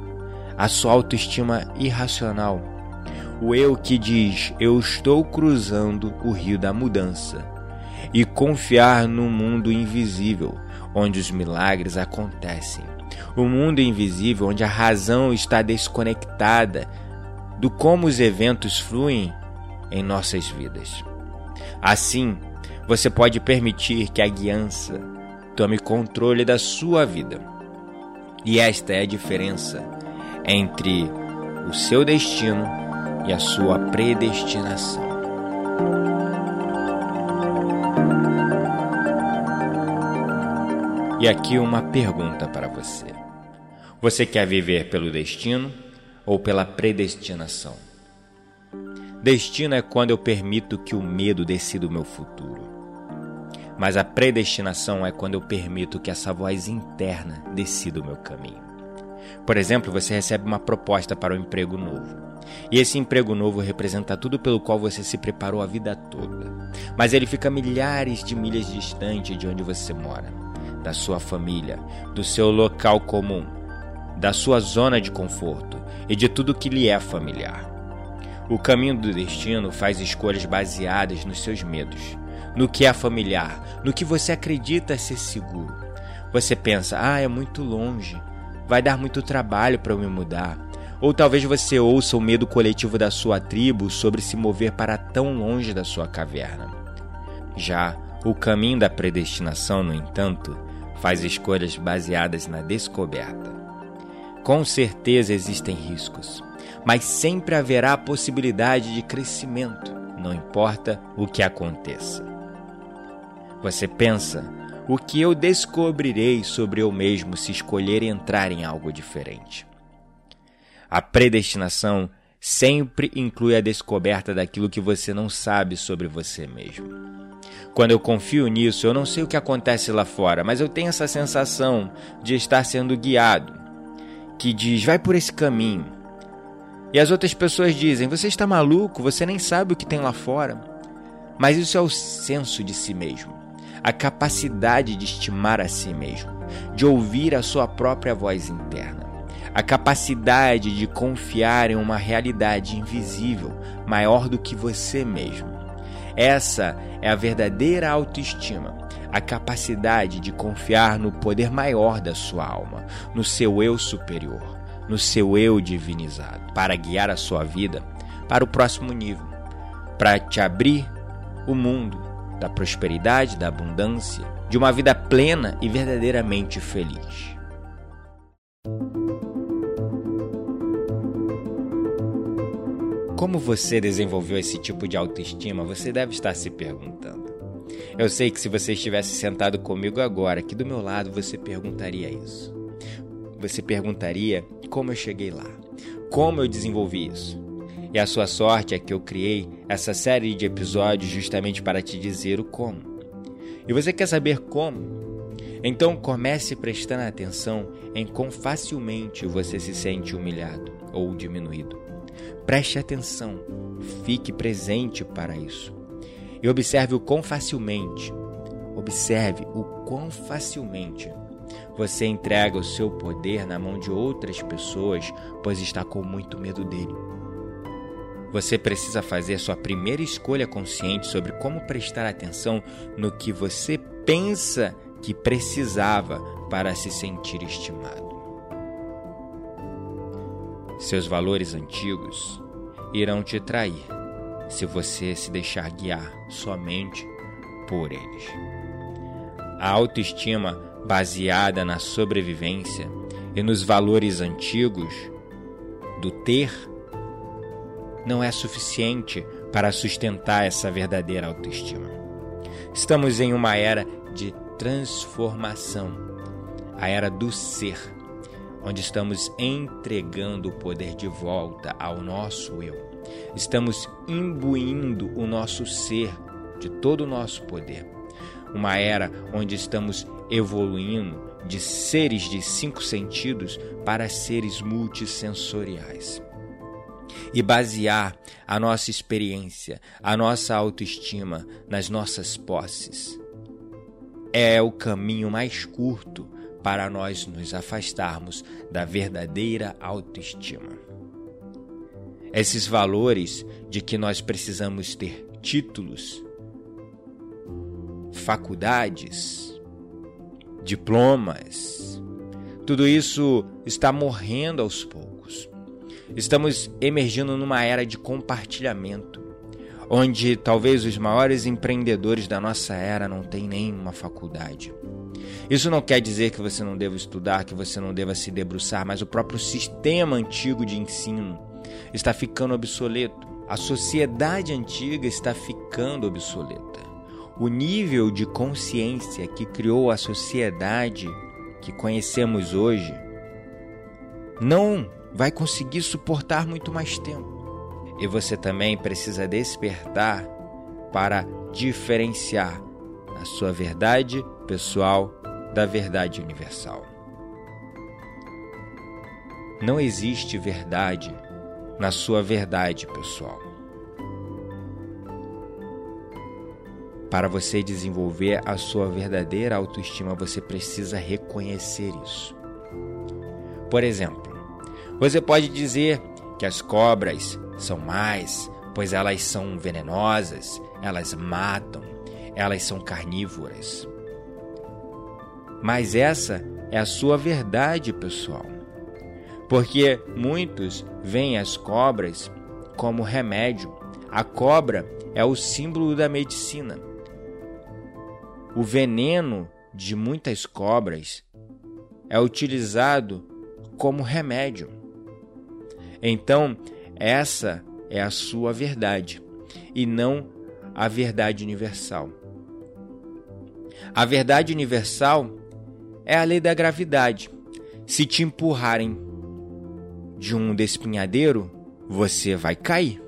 a sua autoestima irracional. O eu que diz: Eu estou cruzando o rio da mudança. E confiar no mundo invisível, onde os milagres acontecem. O mundo invisível onde a razão está desconectada do como os eventos fluem em nossas vidas. Assim, você pode permitir que a guiança tome controle da sua vida. E esta é a diferença entre o seu destino e a sua predestinação. E aqui uma pergunta para você: Você quer viver pelo destino ou pela predestinação. Destino é quando eu permito que o medo decida o meu futuro. Mas a predestinação é quando eu permito que essa voz interna decida o meu caminho. Por exemplo, você recebe uma proposta para um emprego novo. E esse emprego novo representa tudo pelo qual você se preparou a vida toda. Mas ele fica milhares de milhas distante de onde você mora, da sua família, do seu local comum, da sua zona de conforto e de tudo que lhe é familiar. O caminho do destino faz escolhas baseadas nos seus medos, no que é familiar, no que você acredita ser seguro. Você pensa, ah, é muito longe, vai dar muito trabalho para eu me mudar. Ou talvez você ouça o medo coletivo da sua tribo sobre se mover para tão longe da sua caverna. Já O caminho da predestinação, no entanto, faz escolhas baseadas na descoberta. Com certeza existem riscos, mas sempre haverá a possibilidade de crescimento, não importa o que aconteça. Você pensa, o que eu descobrirei sobre eu mesmo se escolher entrar em algo diferente? A predestinação sempre inclui a descoberta daquilo que você não sabe sobre você mesmo. Quando eu confio nisso, eu não sei o que acontece lá fora, mas eu tenho essa sensação de estar sendo guiado, que diz: vai por esse caminho. E as outras pessoas dizem: você está maluco, você nem sabe o que tem lá fora. Mas isso é o senso de si mesmo, a capacidade de estimar a si mesmo, de ouvir a sua própria voz interna a capacidade de confiar em uma realidade invisível maior do que você mesmo. Essa é a verdadeira autoestima, a capacidade de confiar no poder maior da sua alma, no seu eu superior, no seu eu divinizado, para guiar a sua vida para o próximo nível, para te abrir o mundo da prosperidade, da abundância, de uma vida plena e verdadeiramente feliz. Como você desenvolveu esse tipo de autoestima, você deve estar se perguntando. Eu sei que se você estivesse sentado comigo agora, aqui do meu lado, você perguntaria isso. Você perguntaria como eu cheguei lá, como eu desenvolvi isso. E a sua sorte é que eu criei essa série de episódios justamente para te dizer o como. E você quer saber como? Então comece prestando atenção em quão facilmente você se sente humilhado ou diminuído. Preste atenção, fique presente para isso. E observe o quão facilmente, observe o quão facilmente você entrega o seu poder na mão de outras pessoas, pois está com muito medo dele. Você precisa fazer sua primeira escolha consciente sobre como prestar atenção no que você pensa que precisava para se sentir estimado. Seus valores antigos irão te trair se você se deixar guiar somente por eles. A autoestima baseada na sobrevivência e nos valores antigos do ter não é suficiente para sustentar essa verdadeira autoestima. Estamos em uma era de transformação, a era do ser onde estamos entregando o poder de volta ao nosso eu. Estamos imbuindo o nosso ser de todo o nosso poder. Uma era onde estamos evoluindo de seres de cinco sentidos para seres multissensoriais. E basear a nossa experiência, a nossa autoestima nas nossas posses é o caminho mais curto para nós nos afastarmos da verdadeira autoestima. Esses valores de que nós precisamos ter títulos, faculdades, diplomas, tudo isso está morrendo aos poucos. Estamos emergindo numa era de compartilhamento, onde talvez os maiores empreendedores da nossa era não têm nenhuma faculdade. Isso não quer dizer que você não deva estudar, que você não deva se debruçar, mas o próprio sistema antigo de ensino está ficando obsoleto. A sociedade antiga está ficando obsoleta. O nível de consciência que criou a sociedade que conhecemos hoje não vai conseguir suportar muito mais tempo. E você também precisa despertar para diferenciar a sua verdade pessoal da verdade universal. Não existe verdade na sua verdade pessoal. Para você desenvolver a sua verdadeira autoestima, você precisa reconhecer isso. Por exemplo, você pode dizer que as cobras são mais, pois elas são venenosas, elas matam, elas são carnívoras. Mas essa é a sua verdade, pessoal. Porque muitos veem as cobras como remédio. A cobra é o símbolo da medicina. o veneno de muitas cobras é utilizado como remédio. Então, essa é a sua verdade e não a verdade universal. A verdade universal é a lei da gravidade. Se te empurrarem de um despinhadeiro, você vai cair.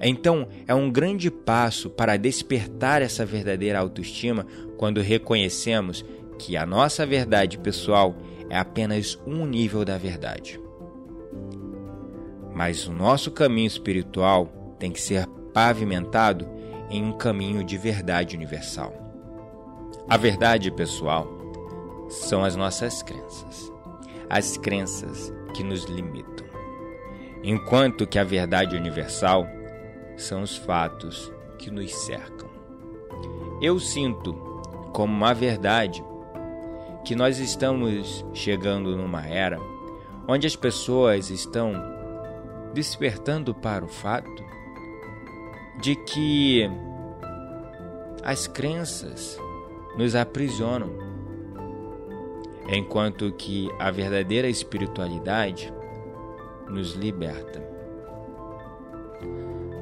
Então, é um grande passo para despertar essa verdadeira autoestima quando reconhecemos que a nossa verdade pessoal é apenas um nível da verdade. Mas o nosso caminho espiritual tem que ser pavimentado em um caminho de verdade universal. A verdade pessoal são as nossas crenças, as crenças que nos limitam, enquanto que a verdade universal são os fatos que nos cercam. Eu sinto como uma verdade que nós estamos chegando numa era onde as pessoas estão despertando para o fato de que as crenças nos aprisionam, enquanto que a verdadeira espiritualidade nos liberta.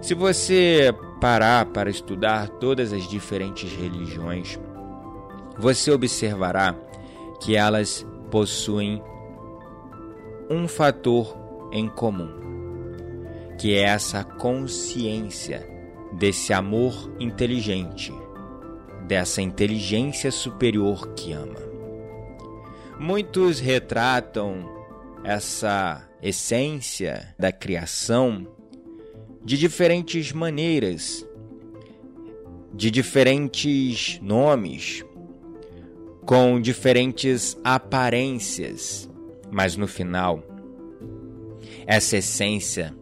Se você parar para estudar todas as diferentes religiões, você observará que elas possuem um fator em comum, que é essa consciência desse amor inteligente, dessa inteligência superior que ama. Muitos retratam essa essência da criação de diferentes maneiras, de diferentes nomes, com diferentes aparências, mas no final, essa essência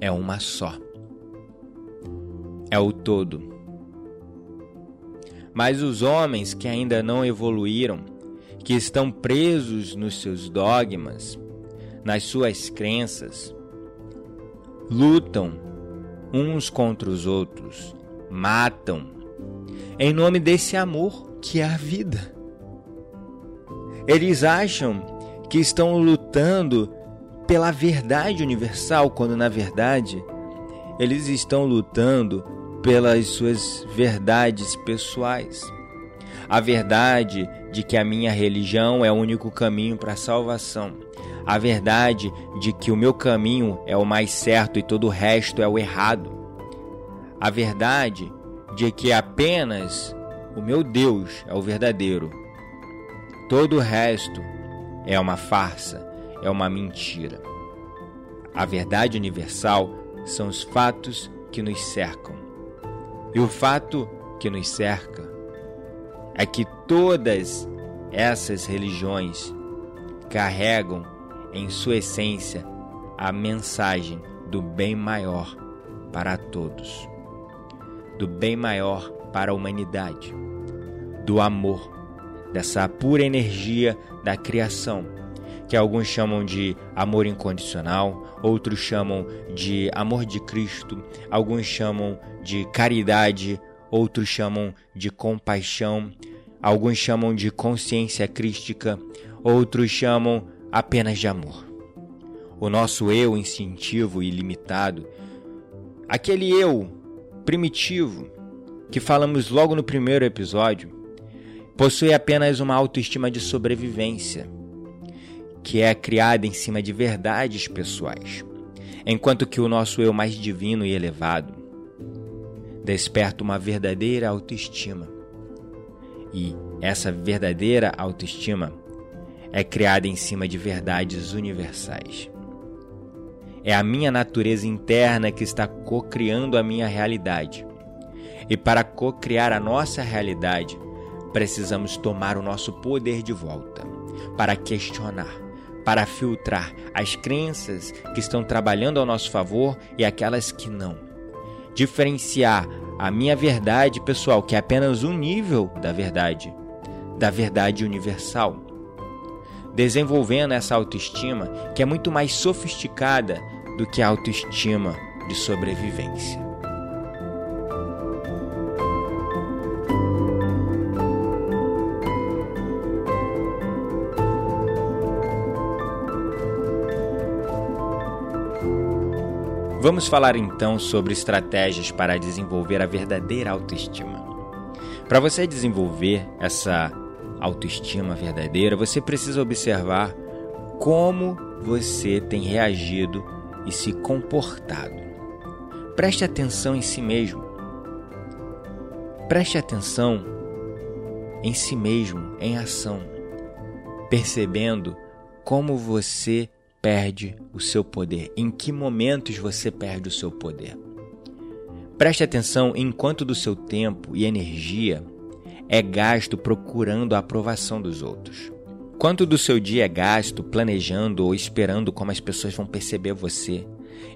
é uma só. É o todo. Mas os homens que ainda não evoluíram, que estão presos nos seus dogmas, nas suas crenças, lutam uns contra os outros, matam, em nome desse amor que é a vida. Eles acham que estão lutando pela verdade universal, quando na verdade eles estão lutando pelas suas verdades pessoais. A verdade de que a minha religião é o único caminho para a salvação a verdade de que o meu caminho é o mais certo e todo o resto é o errado, a verdade de que apenas o meu Deus é o verdadeiro, todo o resto é uma farsa, é uma mentira. A verdade universal são os fatos que nos cercam. E o fato que nos cerca é que todas essas religiões carregam em sua essência, a mensagem do bem maior para todos, do bem maior para a humanidade, do amor, dessa pura energia da criação, que alguns chamam de amor incondicional, outros chamam de amor de Cristo, alguns chamam de caridade, outros chamam de compaixão, alguns chamam de consciência crística, outros chamam apenas de amor. O nosso eu instintivo e limitado, aquele eu primitivo que falamos logo no primeiro episódio, possui apenas uma autoestima de sobrevivência, que é criada em cima de verdades pessoais, enquanto que o nosso eu mais divino e elevado desperta uma verdadeira autoestima. E essa verdadeira autoestima é criada em cima de verdades universais. É a minha natureza interna que está co-criando a minha realidade. E para co-criar a nossa realidade, precisamos tomar o nosso poder de volta, para questionar, para filtrar as crenças que estão trabalhando ao nosso favor e aquelas que não. Diferenciar a minha verdade pessoal, que é apenas um nível da verdade, da verdade universal desenvolvendo essa autoestima que é muito mais sofisticada do que a autoestima de sobrevivência. Vamos falar então sobre estratégias para desenvolver a verdadeira autoestima. Para você desenvolver essa autoestima verdadeira, você precisa observar como você tem reagido e se comportado. Preste atenção em si mesmo. Preste atenção em si mesmo, em ação, percebendo como você perde o seu poder, em que momentos você perde o seu poder. Preste atenção em quanto do seu tempo e energia é gasto procurando a aprovação dos outros. Quanto do seu dia é gasto planejando ou esperando como as pessoas vão perceber você,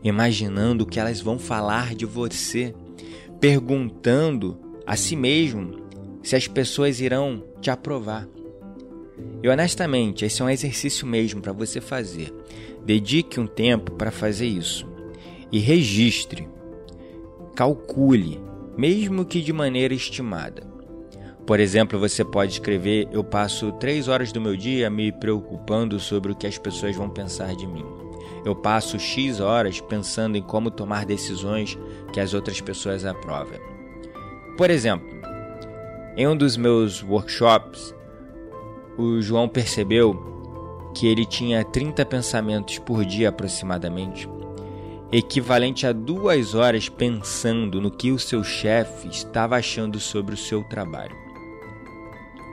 imaginando o que elas vão falar de você, perguntando a si mesmo se as pessoas irão te aprovar. E honestamente, esse é um exercício mesmo para você fazer. Dedique um tempo para fazer isso e registre. Calcule, mesmo que de maneira estimada. Por exemplo, você pode escrever: Eu passo três horas do meu dia me preocupando sobre o que as pessoas vão pensar de mim. Eu passo X horas pensando em como tomar decisões que as outras pessoas aprovem. Por exemplo, em um dos meus workshops, o João percebeu que ele tinha 30 pensamentos por dia aproximadamente, equivalente a duas horas pensando no que o seu chefe estava achando sobre o seu trabalho.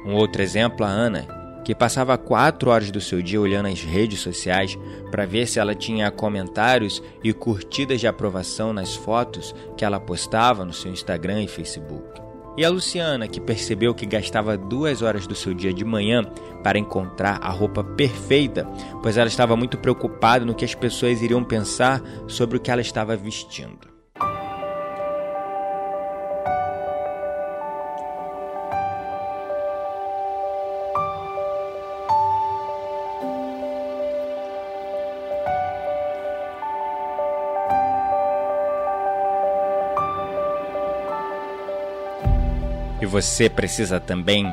Um outro exemplo, a Ana, que passava quatro horas do seu dia olhando as redes sociais para ver se ela tinha comentários e curtidas de aprovação nas fotos que ela postava no seu Instagram e Facebook. E a Luciana, que percebeu que gastava duas horas do seu dia de manhã para encontrar a roupa perfeita, pois ela estava muito preocupada no que as pessoas iriam pensar sobre o que ela estava vestindo. Você precisa também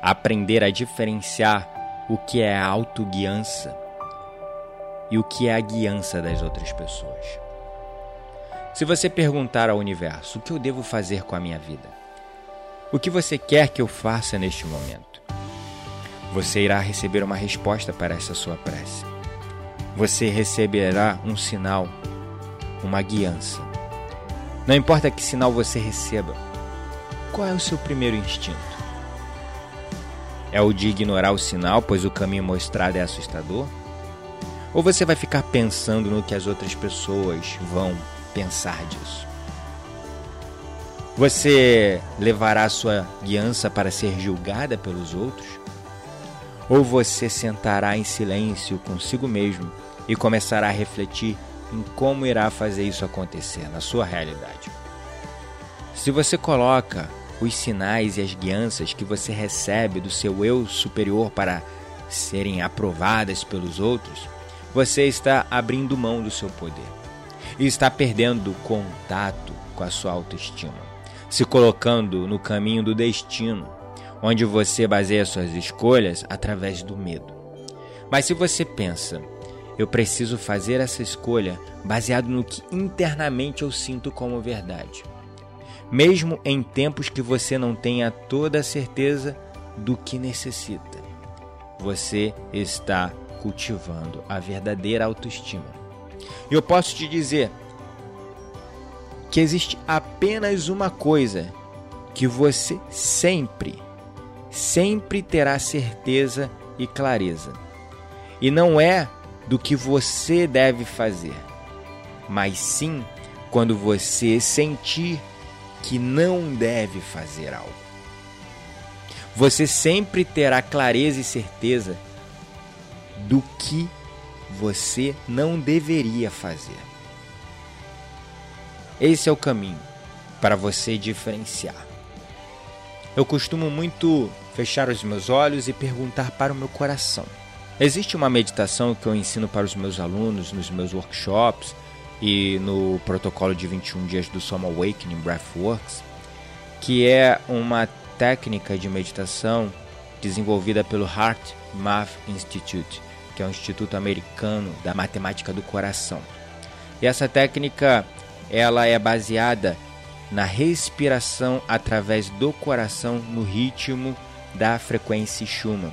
aprender a diferenciar o que é a autoguiança e o que é a guiança das outras pessoas. Se você perguntar ao universo o que eu devo fazer com a minha vida, o que você quer que eu faça neste momento, você irá receber uma resposta para essa sua prece. Você receberá um sinal, uma guiança. Não importa que sinal você receba, qual é o seu primeiro instinto? É o de ignorar o sinal, pois o caminho mostrado é assustador? Ou você vai ficar pensando no que as outras pessoas vão pensar disso? Você levará sua guiança para ser julgada pelos outros? Ou você sentará em silêncio consigo mesmo e começará a refletir em como irá fazer isso acontecer na sua realidade? Se você coloca os sinais e as guianças que você recebe do seu eu superior para serem aprovadas pelos outros, você está abrindo mão do seu poder e está perdendo contato com a sua autoestima, se colocando no caminho do destino, onde você baseia suas escolhas através do medo. Mas se você pensa, eu preciso fazer essa escolha baseado no que internamente eu sinto como verdade mesmo em tempos que você não tenha toda a certeza do que necessita. Você está cultivando a verdadeira autoestima. Eu posso te dizer que existe apenas uma coisa que você sempre, sempre terá certeza e clareza. E não é do que você deve fazer, mas sim quando você sentir que não deve fazer algo. Você sempre terá clareza e certeza do que você não deveria fazer. Esse é o caminho para você diferenciar. Eu costumo muito fechar os meus olhos e perguntar para o meu coração. Existe uma meditação que eu ensino para os meus alunos nos meus workshops e no protocolo de 21 dias do Soma Awakening Breathworks, que é uma técnica de meditação desenvolvida pelo Heart Math Institute, que é um instituto americano da matemática do coração. E essa técnica ela é baseada na respiração através do coração no ritmo da frequência Schumann,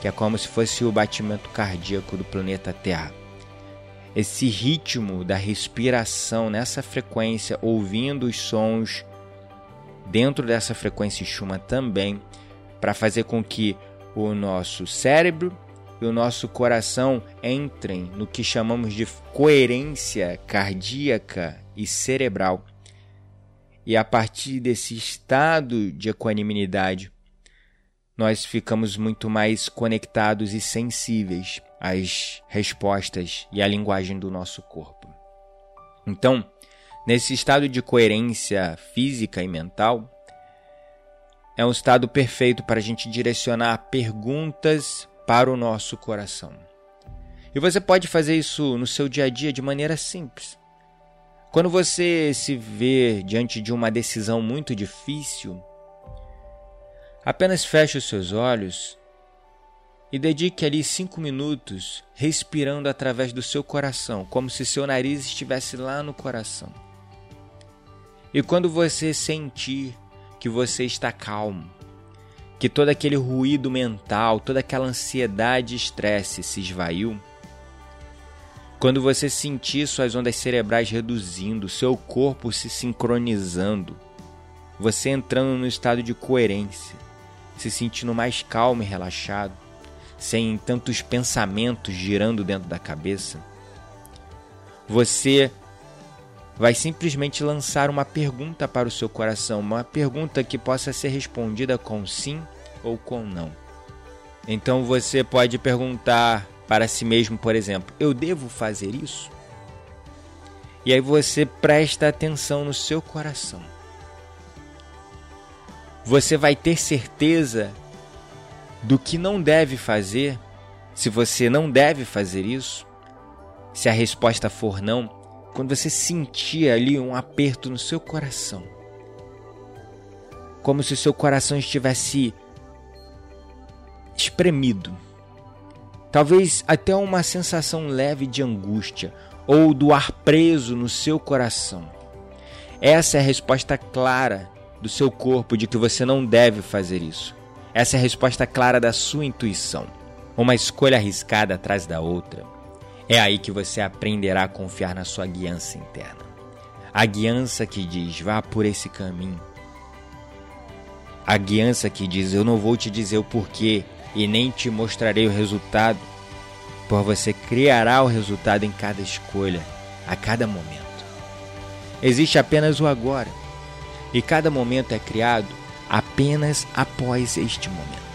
que é como se fosse o batimento cardíaco do planeta Terra. Esse ritmo da respiração nessa frequência, ouvindo os sons dentro dessa frequência Schumann também, para fazer com que o nosso cérebro e o nosso coração entrem no que chamamos de coerência cardíaca e cerebral. E a partir desse estado de equanimidade, nós ficamos muito mais conectados e sensíveis às respostas e à linguagem do nosso corpo. Então, nesse estado de coerência física e mental, é um estado perfeito para a gente direcionar perguntas para o nosso coração. E você pode fazer isso no seu dia a dia de maneira simples. Quando você se vê diante de uma decisão muito difícil, apenas feche os seus olhos e dedique ali cinco minutos respirando através do seu coração, como se seu nariz estivesse lá no coração. E quando você sentir que você está calmo, que todo aquele ruído mental, toda aquela ansiedade e estresse se esvaiu, quando você sentir suas ondas cerebrais reduzindo, seu corpo se sincronizando, você entrando no estado de coerência, se sentindo mais calmo e relaxado, sem tantos pensamentos girando dentro da cabeça, você vai simplesmente lançar uma pergunta para o seu coração, uma pergunta que possa ser respondida com sim ou com não. Então você pode perguntar para si mesmo, por exemplo, eu devo fazer isso? E aí você presta atenção no seu coração. Você vai ter certeza do que não deve fazer, se você não deve fazer isso. Se a resposta for não, quando você sentir ali um aperto no seu coração, como se o seu coração estivesse espremido, talvez até uma sensação leve de angústia ou do ar preso no seu coração. Essa é a resposta clara do seu corpo de que você não deve fazer isso. Essa é a resposta clara da sua intuição. Uma escolha arriscada atrás da outra é aí que você aprenderá a confiar na sua guiança interna. A guiança que diz: vá por esse caminho. A guiança que diz: eu não vou te dizer o porquê e nem te mostrarei o resultado, por você criará o resultado em cada escolha, a cada momento. Existe apenas o agora, e cada momento é criado apenas após este momento.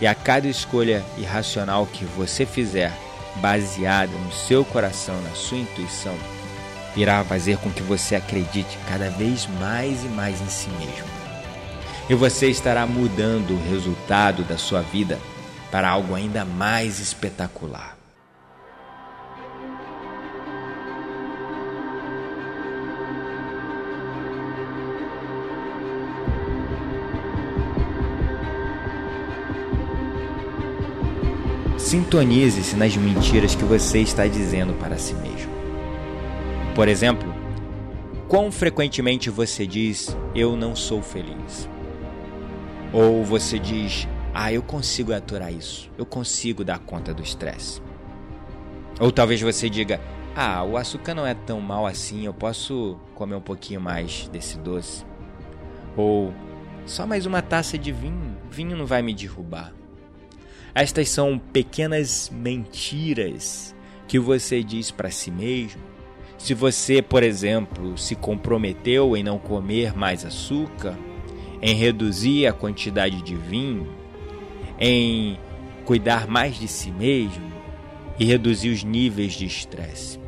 E a cada escolha irracional que você fizer, baseada no seu coração, na sua intuição, irá fazer com que você acredite cada vez mais e mais em si mesmo. E você estará mudando o resultado da sua vida para algo ainda mais espetacular. Sintonize-se nas mentiras que você está dizendo para si mesmo. Por exemplo, quão frequentemente você diz eu não sou feliz? Ou você diz ah, eu consigo aturar isso, eu consigo dar conta do estresse. Ou talvez você diga ah, o açúcar não é tão mal assim, eu posso comer um pouquinho mais desse doce. Ou só mais uma taça de vinho, vinho não vai me derrubar. Estas são pequenas mentiras que você diz para si mesmo. Se você, por exemplo, se comprometeu em não comer mais açúcar, em reduzir a quantidade de vinho, em cuidar mais de si mesmo e reduzir os níveis de estresse.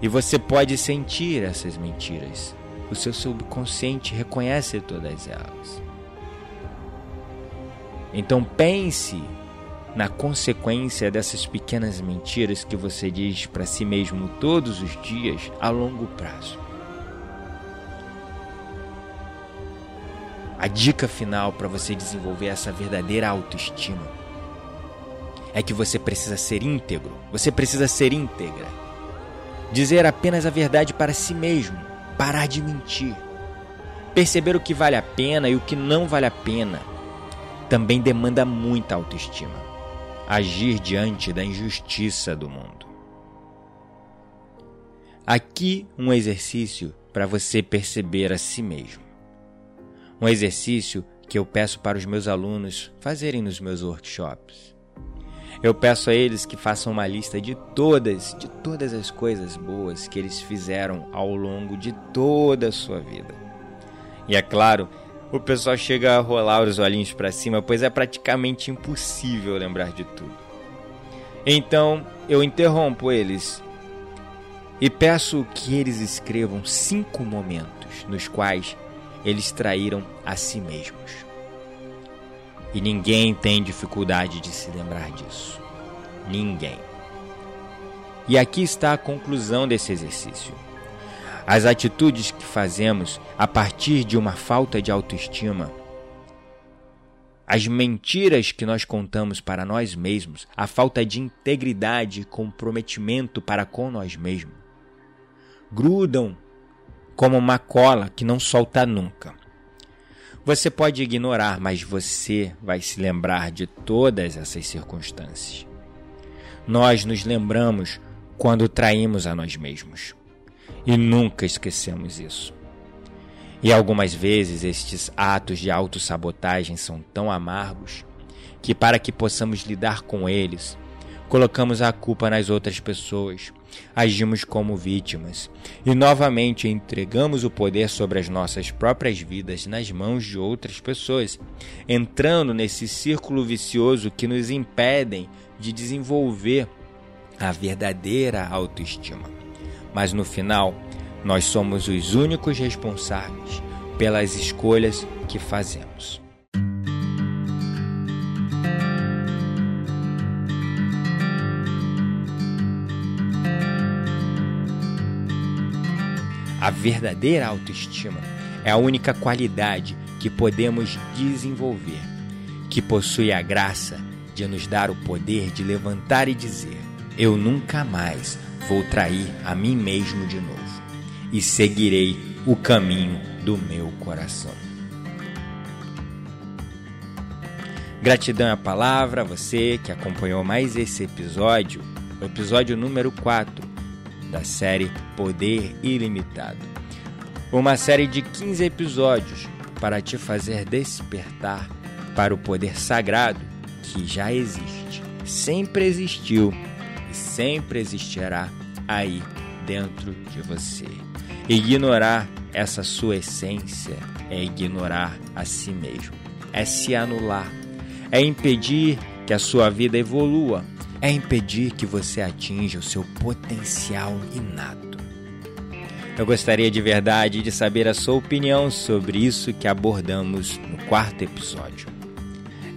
E você pode sentir essas mentiras. O seu subconsciente reconhece todas elas. Então pense na consequência dessas pequenas mentiras que você diz para si mesmo todos os dias a longo prazo. A dica final para você desenvolver essa verdadeira autoestima é que você precisa ser íntegro, você precisa ser íntegra. Dizer apenas a verdade para si mesmo, parar de mentir. Perceber o que vale a pena e o que não vale a pena também demanda muita autoestima. Agir diante da injustiça do mundo. Aqui um exercício para você perceber a si mesmo. Um exercício que eu peço para os meus alunos fazerem nos meus workshops. Eu peço a eles que façam uma lista de todas, de todas as coisas boas que eles fizeram ao longo de toda a sua vida. E é claro, o pessoal chega a rolar os olhinhos para cima, pois é praticamente impossível lembrar de tudo. Então, eu interrompo eles e peço que eles escrevam cinco momentos nos quais eles traíram a si mesmos. E ninguém tem dificuldade de se lembrar disso. Ninguém. E aqui está a conclusão desse exercício. As atitudes que fazemos a partir de uma falta de autoestima, as mentiras que nós contamos para nós mesmos, a falta de integridade e comprometimento para com nós mesmos, grudam como uma cola que não solta nunca. Você pode ignorar, mas você vai se lembrar de todas essas circunstâncias. Nós nos lembramos quando traímos a nós mesmos e nunca esquecemos isso. E algumas vezes estes atos de autossabotagem são tão amargos que, para que possamos lidar com eles, colocamos a culpa nas outras pessoas, agimos como vítimas e novamente entregamos o poder sobre as nossas próprias vidas nas mãos de outras pessoas, entrando nesse círculo vicioso que nos impedem de desenvolver a verdadeira autoestima. Mas no final, nós somos os únicos responsáveis pelas escolhas que fazemos. A verdadeira autoestima é a única qualidade que podemos desenvolver, que possui a graça de nos dar o poder de levantar e dizer: Eu nunca mais vou trair a mim mesmo de novo e seguirei o caminho do meu coração. Gratidão é a palavra a você que acompanhou mais esse episódio, o episódio número 4 da série Poder Ilimitado. Uma série de 15 episódios para te fazer despertar para o poder sagrado que já existe, sempre existiu e sempre existirá aí dentro de você. Ignorar essa sua essência é ignorar a si mesmo, é se anular, é impedir que a sua vida evolua é impedir que você atinja o seu potencial inato. Eu gostaria de verdade de saber a sua opinião sobre isso que abordamos no quarto episódio.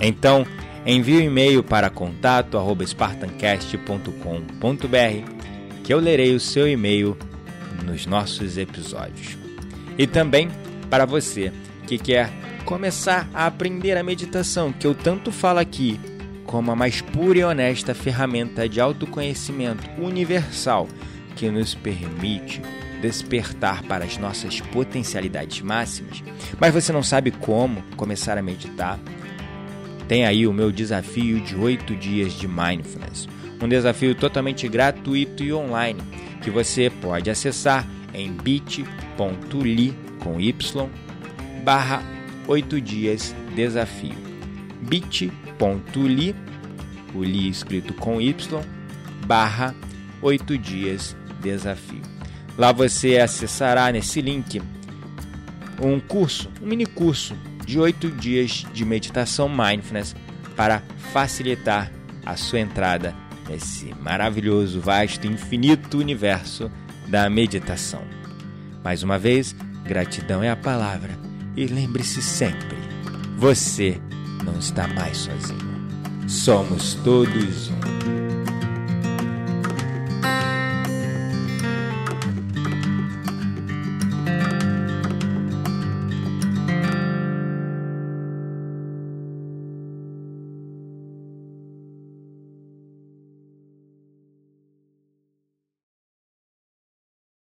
Então, envie um e-mail para contato@spartancast.com.br que eu lerei o seu e-mail nos nossos episódios. E também para você que quer começar a aprender a meditação que eu tanto falo aqui como a mais pura e honesta ferramenta de autoconhecimento universal que nos permite despertar para as nossas potencialidades máximas, mas você não sabe como começar a meditar, tem aí o meu desafio de 8 dias de mindfulness. Um desafio totalmente gratuito e online que você pode acessar em bit.ly com y barra 8 dias desafio bit.ly o li escrito com y barra 8 dias desafio. Lá você acessará nesse link um curso, um mini curso de 8 dias de meditação mindfulness para facilitar a sua entrada nesse maravilhoso, vasto, infinito universo da meditação. Mais uma vez, gratidão é a palavra e lembre-se sempre: você não está mais sozinho. Somos todos um.